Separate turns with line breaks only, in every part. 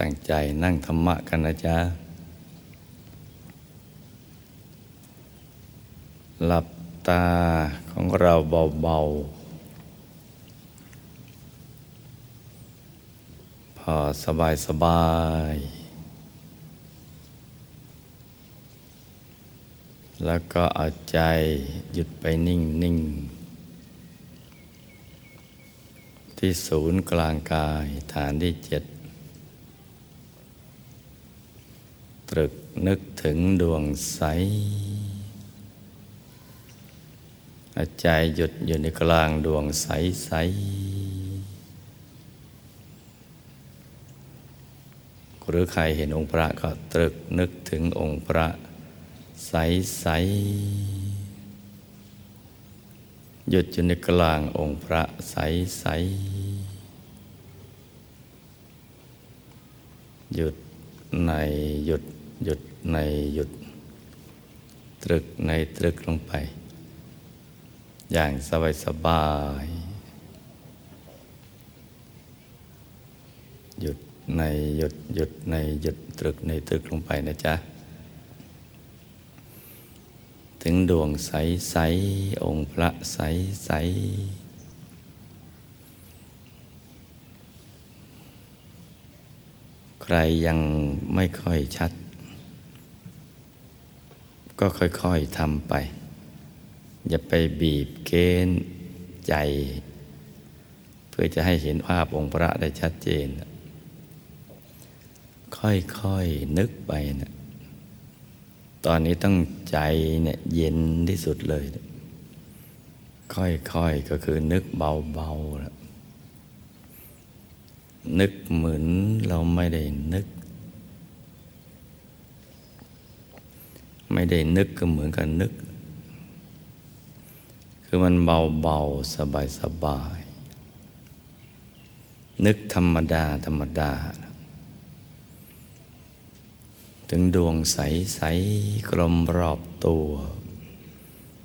ตั้งใจนั่งธรรมะกันนะจ๊ะ หลับตาของเราเบา ๆ พอสบายสบายแล้วก็เอาใจหยุดไปนิ่งนิ่งที่ศูนย์กลางกายฐานที่เจ็ด ตรึกนึกถึงดวงใส ใจหยุดอยู่ในกลางดวงใสใส หรือใครเห็นองค์พระก็ตรึกนึกถึงองค์พระใสใส หยุดอยู่ในกลางองค์พระใสใส หยุดในหยุด หยุดในหยุด ตรึกในตรึกลงไป อย่างสบายสบาย หยุดในหยุดหยุดในหยุดตรึกในตรึกลงไปนะจ๊ะ ถึงดวงใสใสองค์พระใสใสใครยังไม่ค่อยชัด ก็ค่อยๆทำไป อย่าไปบีบเกณฑ์ใจ เพื่อจะให้เห็นภาพองค์พระได้ชัดเจน ค่อยๆนึกไปนะตอนนี้ต้องใจเนี่ยเย็นที่สุดเลยค่อยๆก็คือนึกเบาๆแล้วนึกเหมือนเราไม่ได้นึก ไม่ได้นึกก็เหมือนกับนึก คือมันเบาๆสบายๆนึกธรรมดา ธรรมดา ถึงดวงใสๆกลมรอบตัว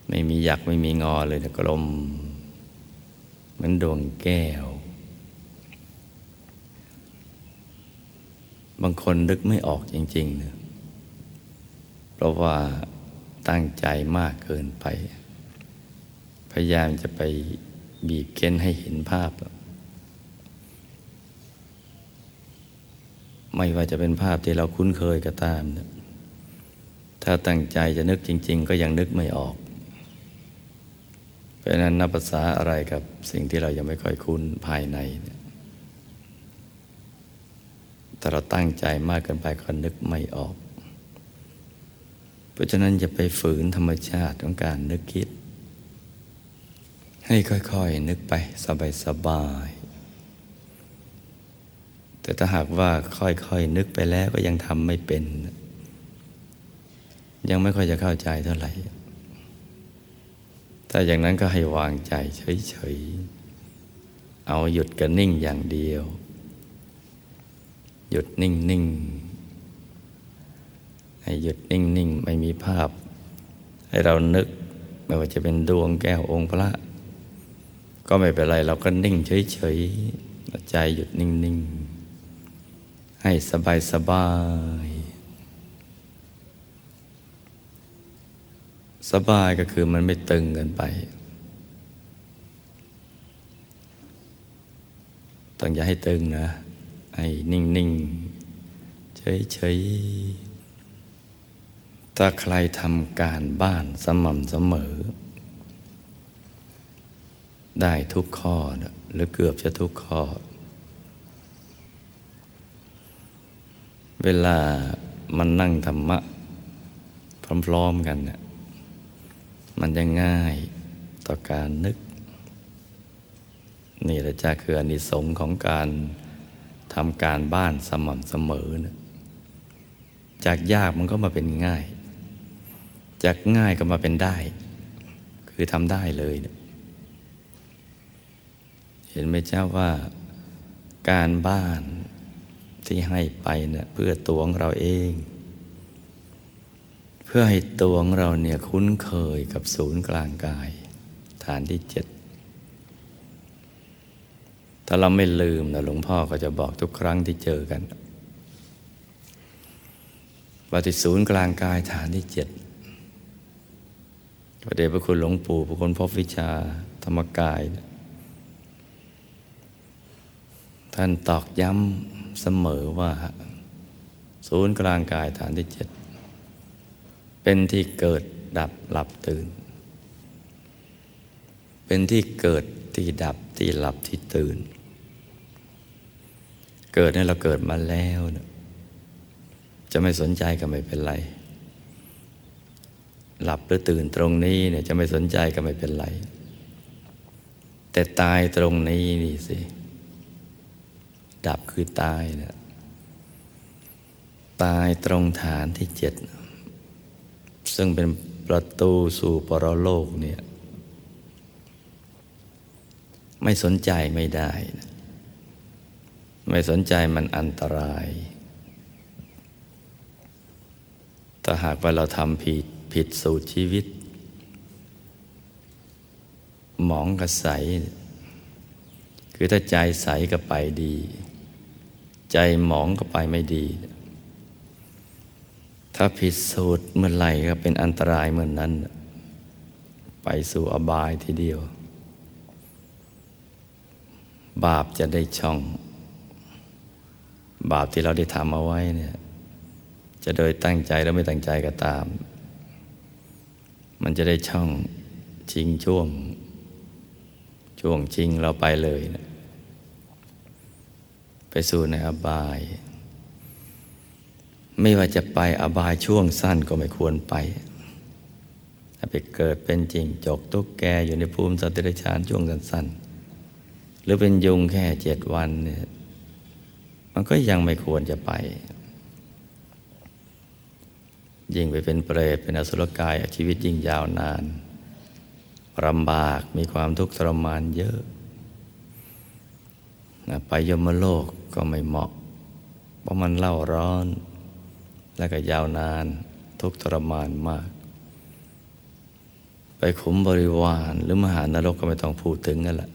ไม่มีหยักไม่มีงอเลยนะกลม เหมือนดวงแก้ว บางคนนึกไม่ออกจริงๆนะ เพราะว่าตั้งใจมากเกินไป พยายามจะไปบีบเค้นให้เห็นภาพ ไม่ว่าจะเป็นภาพที่เราคุ้นเคยก็ตามนะถ้าตั้งใจจะนึกจริง ๆ ก็ยังนึกไม่ออก เพราะนั้นนับภาษาอะไรกับสิ่งที่เรายังไม่ค่อยคุ้นภายในแต่เราตั้งใจมากเกินไปก็นึกไม่ออก เพราะฉะนั้นจะไปฝืนธรรมชาติของการนึกคิด ให้ค่อยๆนึกไปสบายๆแต่ถ้าหากว่าค่อยๆนึกไปแล้วก็ยังทำไม่เป็น ยังไม่ค่อยจะเข้าใจเท่าไหร่ถ้าอย่างนั้นก็ให้วางใจเฉยๆ เอาหยุดกับนิ่งอย่างเดียว หยุดนิ่งนิ่ง ให้หยุดนิ่งนิ่งไม่มีภาพ ให้เรานึกไม่ว่าจะเป็นดวงแก้วองค์พระ ก็ไม่เป็นไรเราก็นิ่งเฉยๆใจหยุดนิ่งนิ่งให้สบายสบายสบายก็คือมันไม่ตึงเกินไป ต้องอย่าให้ตึงนะ ให้นิ่งนิ่งเฉยเฉย ถ้าใครทำการบ้านสม่ำเสมอ ได้ทุกข้อนะหรือเกือบจะทุกข้อ เวลามันนั่งธรรมะ พร้อมๆกันเนี่ยมันจะง่ายต่อการนึก นี่แหละจ้าคืออานิสงส์ของการทำการบ้านสม่ำเสมอนะจากยากมันก็มาเป็นง่าย จากง่ายก็มาเป็นได้ คือทำได้เลย เห็นไหมเจ้าว่าการบ้านที่ให้ไปเนะี่ยเพื่อตัวของเราเอง เพื่อให้ตัวของเราเนี่ยคุ้นเคยกับศูนย์กลางกาย ฐานที่เจ็ดถ้าเราไม่ลืมนะหลวงพ่อก็จะบอกทุกครั้งที่เจอกันปฏิศูนย์กลางกายฐานที่เจ็ด พระเดชพระคุณหลวงปู่พระคุณพบวิชาธรรมกาย ท่านตอกย้ำเสมอว่า ศูนย์กลางกายฐานที่เจ็ด เป็นที่เกิดดับหลับตื่น เป็นที่เกิดที่ดับที่หลับที่ตื่น เกิดเนี่ยเราเกิดมาแล้ว จะไม่สนใจก็ไม่เป็นไร หลับหรือตื่นตรงนี้เนี่ยจะไม่สนใจก็ไม่เป็นไร แต่ตายตรงนี้นี่สิ ดับคือตายนะตายตรงฐานที่เจ็ด ซึ่งเป็นประตูสู่ปรโลกเนี่ย ไม่สนใจไม่ได้นะไม่สนใจมันอันตราย ถ้าหากว่าเราทำผิด ผิดสูตรชีวิต หมองกับใส คือถ้าใจใสก็ไปดี ใจหมองก็ไปไม่ดี ถ้าผิดสูตรเมื่อไหร่ก็เป็นอันตรายเมื่อนนั้น ไปสู่อบายทีเดียว บาปจะได้ช่อง บาปที่เราได้ทำเอาไว้เนี่ยจะโดยตั้งใจแล้วไม่ตั้งใจก็ตาม มันจะได้ช่องชิงช่วง ช่วงชิงเราไปเลยนะไปสู่ในอบาย ไม่ว่าจะไปอบายช่วงสั้นก็ไม่ควรไปถ้าไปเกิดเป็นจริงจกตุ๊กแกอยู่ในภูมิสัตว์เดรัจฉานช่วงสั้นๆหรือเป็นยุงแค่เจ็ดวันเนี่ยมันก็ยังไม่ควรจะไป ยิ่งไปเป็นเปรตเป็นอสุรกายชีวิตยิ่งยาวนานลำบากมีความทุกข์ทรมานเยอะนะไปยมโลกก็ไม่เหมาะ เพราะมันเล่าร้อน และก็ยาวนานทุกทรมานมาก ไปขุมบริวารหรือมหานรกก็ไม่ต้องพูดถึงกันละ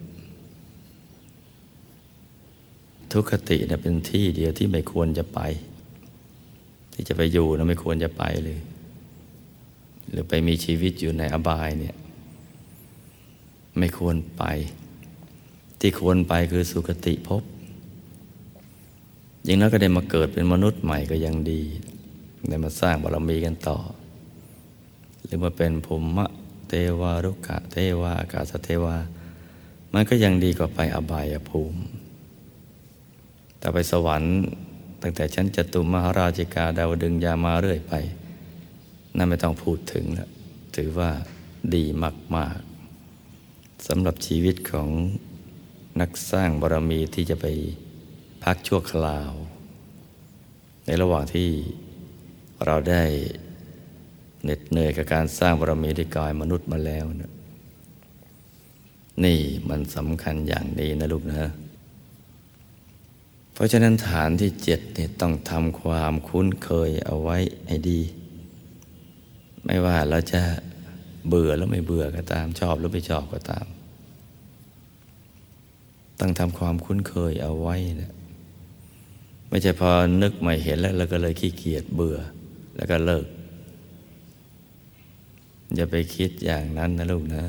ทุกขตินะเป็นที่เดียวที่ไม่ควรจะไป ที่จะไปอยู่นะไม่ควรจะไปเลย หรือไปมีชีวิตอยู่ในอบายเนี่ย ไม่ควรไป ที่ควรไปคือสุคติภพยิ่งแล้วก็ได้มาเกิดเป็นมนุษย์ใหม่ก็ยังดี ได้มาสร้างบารมีกันต่อ หรือมาเป็นภูมิเทวารุกะเทวาอากาศเทวา มันก็ยังดีกว่าไปอบายภูมิ แต่ไปสวรรค์ ตั้งแต่ชั้นจตุมหาราชิกาดาวดึงยามาเรื่อยไป นั่นไม่ต้องพูดถึงแล้วถือว่าดีมากๆสำหรับชีวิตของนักสร้างบารมีที่จะไปพักชั่วคราว ในระหว่างที่เราได้เหน็ดเหนื่อยกับการสร้างบารมีด้วยกายมนุษย์มาแล้วนะนี่มันสำคัญอย่างนี้นะลูกนะ ราะฉะนั้นฐานที่เจ็ดเนี่ยต้องทำความคุ้นเคยเอาไว้ให้ดี ไม่ว่าเราจะเบื่อแล้วไม่เบื่อก็ตาม ชอบหรือไม่ชอบก็ตาม ต้องทำความคุ้นเคยเอาไว้นะไม่ใช่พอนึกม่เห็นแล้วเราก็เลยขี้เกียจเบื่อ แล้วก็เลิก อย่าไปคิดอย่างนั้นนะลูกนะ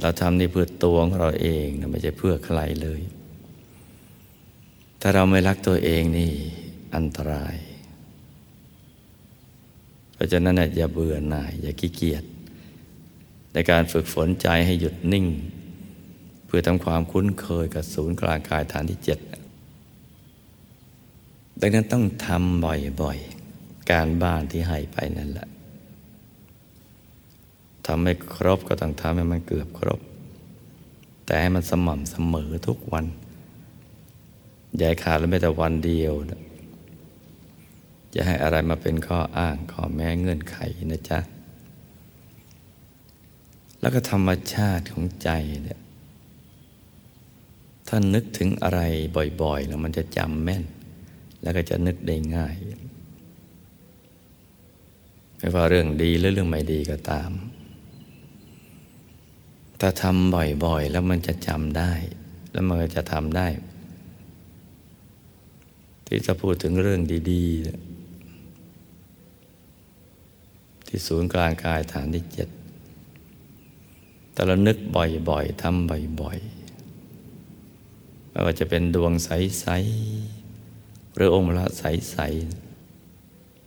เราทำนี่เพื่อตัวของเราเองนะไม่ใช่เพื่อใครเลย ถ้าเราไม่รักตัวเองนี่อันตราย เพราะฉะนั้นอย่าเบื่อหน่าย อย่าขี้เกียจในการฝึกฝนใจให้หยุดนิ่ง เพื่อทำความคุ้นเคยกับศูนย์กลางกายฐานที่เจ็ดดังนั้นต้องทำบ่อยๆ การบ้านที่ให้ไปนั่นแหละทำไม่ครบก็ต้องทำให้มันเกือบครบ แต่ให้มันสม่ำเสมอทุกวัน ย่าขาดแล้วไม่แต่วันเดียวนะจะให้อะไรมาเป็นข้ออ้างข้อแม้เงื่อนไขนะจ๊ะ แล้วก็ธรรมชาติของใจเนี่ยถ้านึกถึงอะไรบ่อยๆ แล้วมันจะจำแม่น แล้วก็จะนึกได้ง่าย ไม่ว่าเรื่องดีหรือเรื่องไม่ดีก็ตาม ถ้าทำบ่อยๆ แล้วมันจะจำได้ แล้วมันก็จะทำได้ ที่จะพูดถึงเรื่องดีๆ ที่ศูนย์กลางกายฐานที่เจ็ดแต่เรานึกบ่อยๆทำบ่อยๆไม่ว่าจะเป็นดวงใสๆหรือองค์ละใส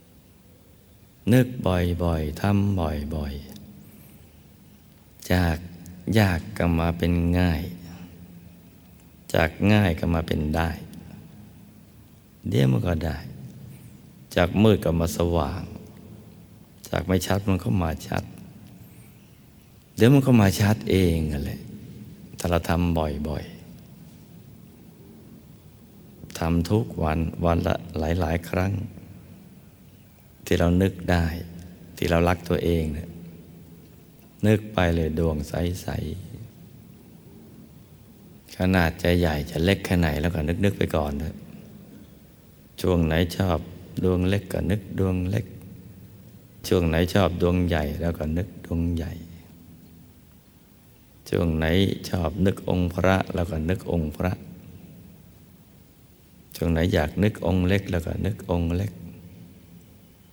ๆนึกบ่อยๆทำบ่อยๆ จากยากก็มาเป็นง่าย จากง่ายก็มาเป็นได้ เดี๋ยวมันก็ได้ จากมืดก็มาสว่าง จากไม่ชัดมันก็มาชัด เดี๋ยวมันก็มาชัดเองอะเลยถ้าเราทำบ่อยๆทำทุกวันวันละหลาย ๆ ครั้ง ที่เรานึกได้ ที่เรารักตัวเองเนี่ยนึกไปเลยดวงใส ๆ ขนาดจะใหญ่จะเล็กแค่ไหนแล้วก็นึก ๆ ไปก่อนเถอะ ช่วงไหนชอบดวงเล็กก็นึกดวงเล็ก ช่วงไหนชอบดวงใหญ่แล้วก็นึกดวงใหญ่ ช่วงไหนชอบนึกองค์พระแล้วก็นึกองค์พระ ช่วงไหนอยากนึกองค์เล็กแล้วก็นึกองค์เล็ก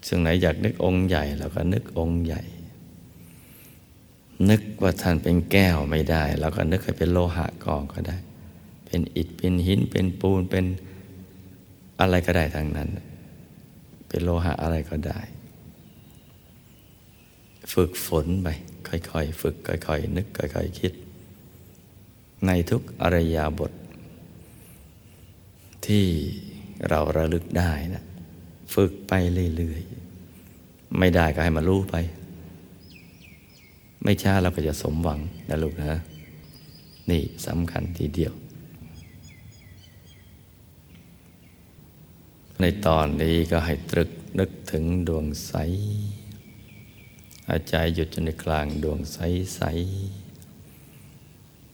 ช่วงไหนอยากนึกองค์ใหญ่แล้วก็นึกองค์ใหญ่ นึกว่าท่านเป็นแก้วไม่ได้เราก็นึกให้เป็นโลหะกอก็ได้ เป็นอิฐเป็นหินเป็นปูนเป็น อะไรก็ได้ทางนั้น เป็นโลหะอะไรก็ได้ ฝึกฝนไปค่อยๆ ฝึกค่อยๆ นึกค่อยๆ คิด ในทุกอริยาบท ที่เราระลึกได้นะฝึกไปเรื่อยๆ ไม่ได้ก็ให้มารู้ไป ไม่ช้าเราก็จะสมหวังนะลูกนะ นี่สำคัญทีเดียว ในตอนนี้ก็ให้ตรึกนึกถึงดวงใสอาใจหยุดอยู่ในกลางดวงใสใส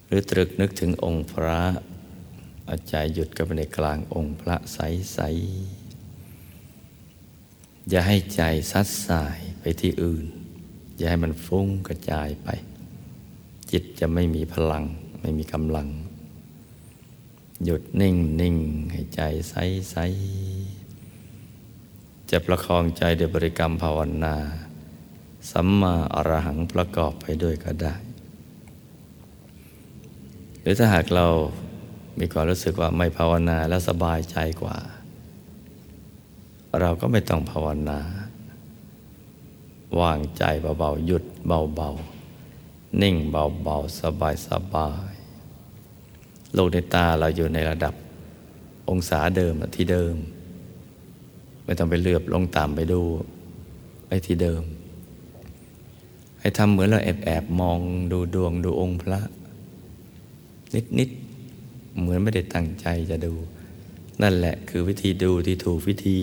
หรือตรึกนึกถึงองค์พระ อาใจหยุดก็ไปในกลางองค์พระใสใสอย่าให้ใจซัดสายไปที่อื่น อย่าให้มันฟุ้งกระจายไป จิตจะไม่มีพลังไม่มีกำลัง หยุดนิ่งนิ่งให้ใจใสใส จะประคองใจด้วยบริกรรมภาวนา สัมมาอรหังประกอบไปด้วยก็ได้ หรือถ้าหากเรามีความรู้สึกว่าไม่ภาวนาแล้วสบายใจกว่า เราก็ไม่ต้องภาวนา วางใจเบาๆหยุดเบาๆ นิ่งเบาๆ สบายๆโลกในตาเราอยู่ในระดับองศาเดิมที่เดิม ไม่ต้องไปเลือบลงต่ำไปดูไอ้ที่เดิม ให้ทำเหมือนเราแอบแอบมองดูดวงดูองค์พระ นิดนิดเหมือนไม่ได้ตั้งใจจะดู นั่นแหละคือวิธีดูที่ถูกวิธี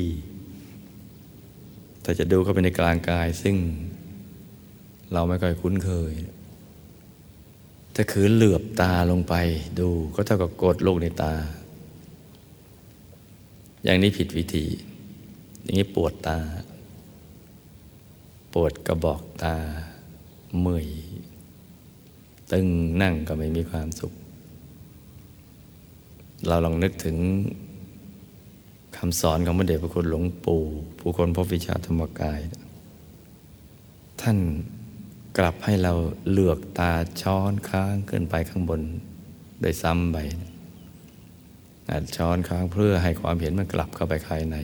แต่จะดูเข้าไปในกลางกายซึ่ง เราไม่ค่อยคุ้นเคยถ้าคือเหลือบตาลงไปดูก็เท่ากับกดลูกในตา อย่างนี้ผิดวิธี อย่างนี้ปวดตา ปวดกระบอกตา เมื่อย ตึงนั่งก็ไม่มีความสุข เราลองนึกถึงคำสอนของพระเดชพระคุณหลวงปู่ผู้คนพบวิชาธรรมกาย ท่านกลับให้เราเลือกตาช้อนค้างขึ้นไปข้างบนโดยซ้ำไปช้อนค้างเพื่อให้ความเห็นมันกลับเข้าไปภายใน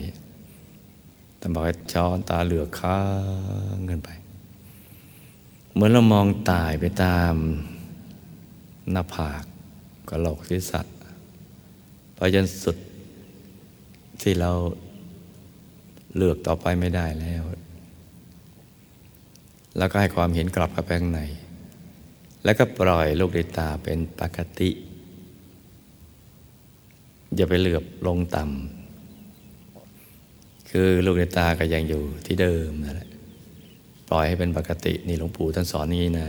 แต่บอกให้ช้อนตาเหลือกค้างขึ้นไป เหมือนเรามองตายไปตามหน้าผากกระโหลกศีรษะไปจนสุดที่เราเลือกต่อไปไม่ได้แล้ว แล้วก็ให้ความเห็นกลับเข้าไปข้างใน แล้วก็ปล่อยลูกในตาเป็นปกติ อย่าไปเหลือบลงต่ำ คือลูกในตาก็ยังอยู่ที่เดิมนั่นแหละปล่อยให้เป็นปกตินี่หลวงปู่ท่านสอนนี้นะ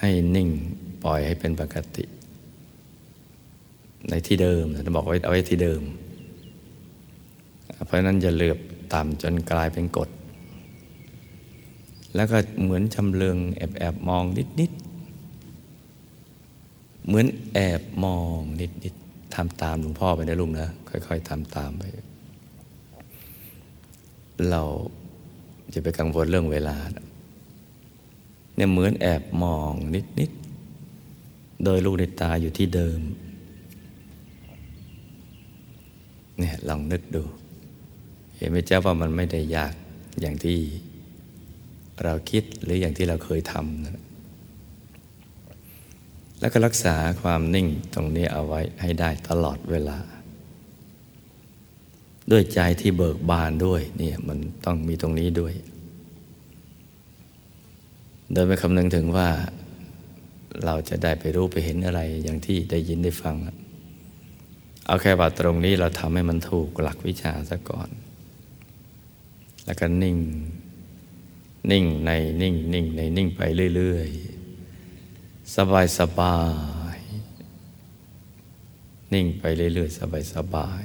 ให้นิ่งปล่อยให้เป็นปกติ ในที่เดิมท่านบอกไว้เอาไว้ที่เดิม เพราะนั้นอย่าเหลือบต่ำจนกลายเป็นกฎแล้วก็เหมือนชำเลืองแอบแอบมองนิดนิดเหมือนแอบมองนิดนิด ทำตามหลวงพ่อไปนะลุงนะ ค่อย ๆทำตามไป เราจะไปกังวลเรื่องเวลา เนี่ยเหมือนแอบมองนิด ๆ โดยลูกในตาอยู่ที่เดิม เนี่ยลองนึกดู เห็นไหมเจ้าว่ามันไม่ได้ยากอย่างที่เราคิดหรืออย่างที่เราเคยทำนะ แล้วก็รักษาความนิ่งตรงนี้เอาไว้ให้ได้ตลอดเวลา ด้วยใจที่เบิกบานด้วยเนี่ยมันต้องมีตรงนี้ด้วย โดยไม่คำนึงถึงว่าเราจะได้ไปรู้ไปเห็นอะไรอย่างที่ได้ยินได้ฟัง เอาแค่ว่าตรงนี้เราทำให้มันถูกหลักวิชาซะก่อน แล้วก็นิ่ง นิ่งในนิ่งนิ่งในนิ่งไปเรื่อย ๆ สบายสบาย นิ่งไปเรื่อยๆ สบายสบาย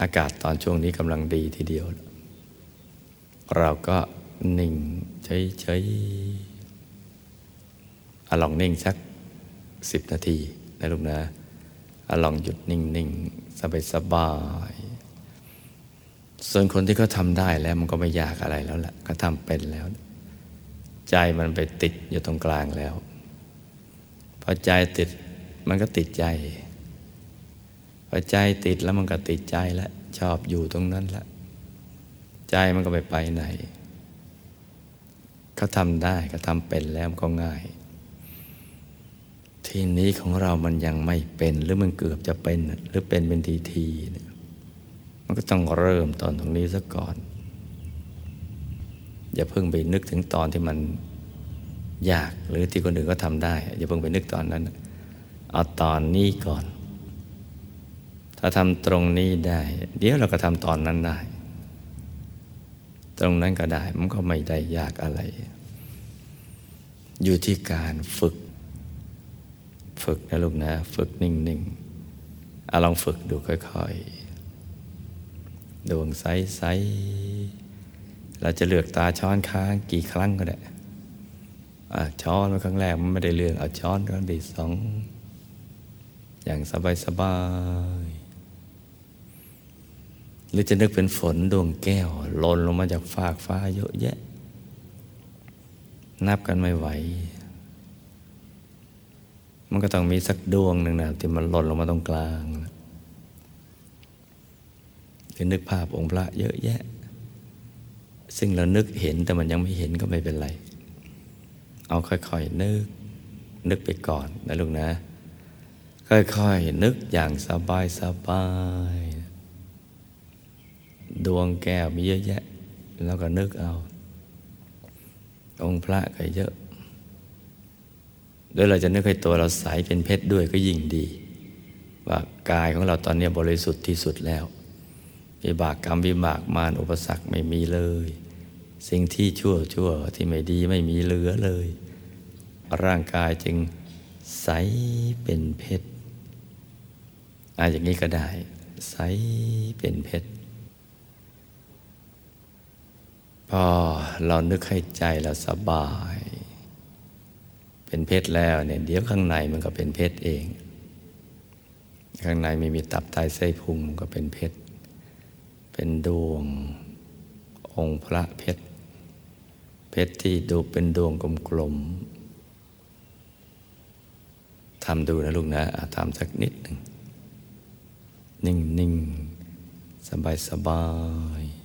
อากาศตอนช่วงนี้กำลังดีทีเดียว เราก็นิ่งเฉยๆอะลองนิ่งสักสิบนาทีนะลูกนะอะลองหยุดนิ่งๆ สบายๆส่วนคนที่เขาทำได้แล้วมันก็ไม่ยากอะไรแล้วแหละก็ทำเป็นแล้ว ใจมันไปติดอยู่ตรงกลางแล้ว พอใจติดมันก็ติดใจ พอใจติดแล้วมันก็ติดใจแล้วชอบอยู่ตรงนั้นละใจมันก็ไปไปไหนเขาทำได้เขาทำเป็นแล้วก็ง่าย ทีนี้ของเรามันยังไม่เป็น หรือมันเกือบจะเป็นหรือเป็นเป็นทีทีเนี่ยมันก็ต้องเริ่มตอนตรงนี้ซะก่อน อย่าเพิ่งไปนึกถึงตอนที่มัน ยากหรือที่คนอื่นก็ทำได้ อย่าเพิ่งไปนึกตอนนั้น เอาตอนนี้ก่อน ถ้าทำตรงนี้ได้ เดี๋ยวเราก็ทำตอนนั้นได้ ตรงนั้นก็ได้ มันก็ไม่ได้ยากอะไร อยู่ที่การฝึก ฝึกนะลูกนะ ฝึกนิ่งๆเอะลองฝึกดูค่อยๆดวงใสๆเราจะเลือกตาช้อนค้างกี่ครั้งก็ได้ ช้อนมาครั้งแรกมันไม่ได้เลือกเอาช้อนครั้งที่สองอย่างสบายๆหรือจะนึกเป็นฝนดวงแก้วหล่นลงมาจากฟากฟ้าเยอะแยะ นับกันไม่ไหว มันก็ต้องมีสักดวงหนึ่งนะที่มันหล่นลงมาตรงกลางหรือนึกภาพองค์พระเยอะแยะ ซึ่งเรานึกเห็นแต่มันยังไม่เห็นก็ไม่เป็นไร เอาค่อยๆนึก นึกไปก่อนนะลูกนะ ค่อยๆนึกอย่างสบายสบายดวงแก้วมีเยอะแยะ แล้วก็นึกเอา องค์พระก็เยอะโดยเราจะนึกให้ตัวเราใสเป็นเพชรด้วยก็ยิ่งดี ว่ากายของเราตอนนี้บริสุทธิ์ที่สุดแล้ววิบากกรรมวิบากมารอุปสรรคไม่มีเลย สิ่งที่ชั่วชั่วที่ไม่ดีไม่มีเหลือเลย ร่างกายจึงใสเป็นเพชรอาอย่างนี้ก็ได้ ใสเป็นเพชรพอเรานึกให้ใจเราสบาย เป็นเพชรแล้วเนี่ยเดี๋ยวข้างในมันก็เป็นเพชรเอง ข้างในไม่มีตับไตไส้พุงก็เป็นเพชร เป็นดวง องค์พระเพชร เพชรที่ดูเป็นดวงกลมๆทำดูนะลูกนะทำสักนิดหนึ่ง นิ่ง ๆ สบายๆ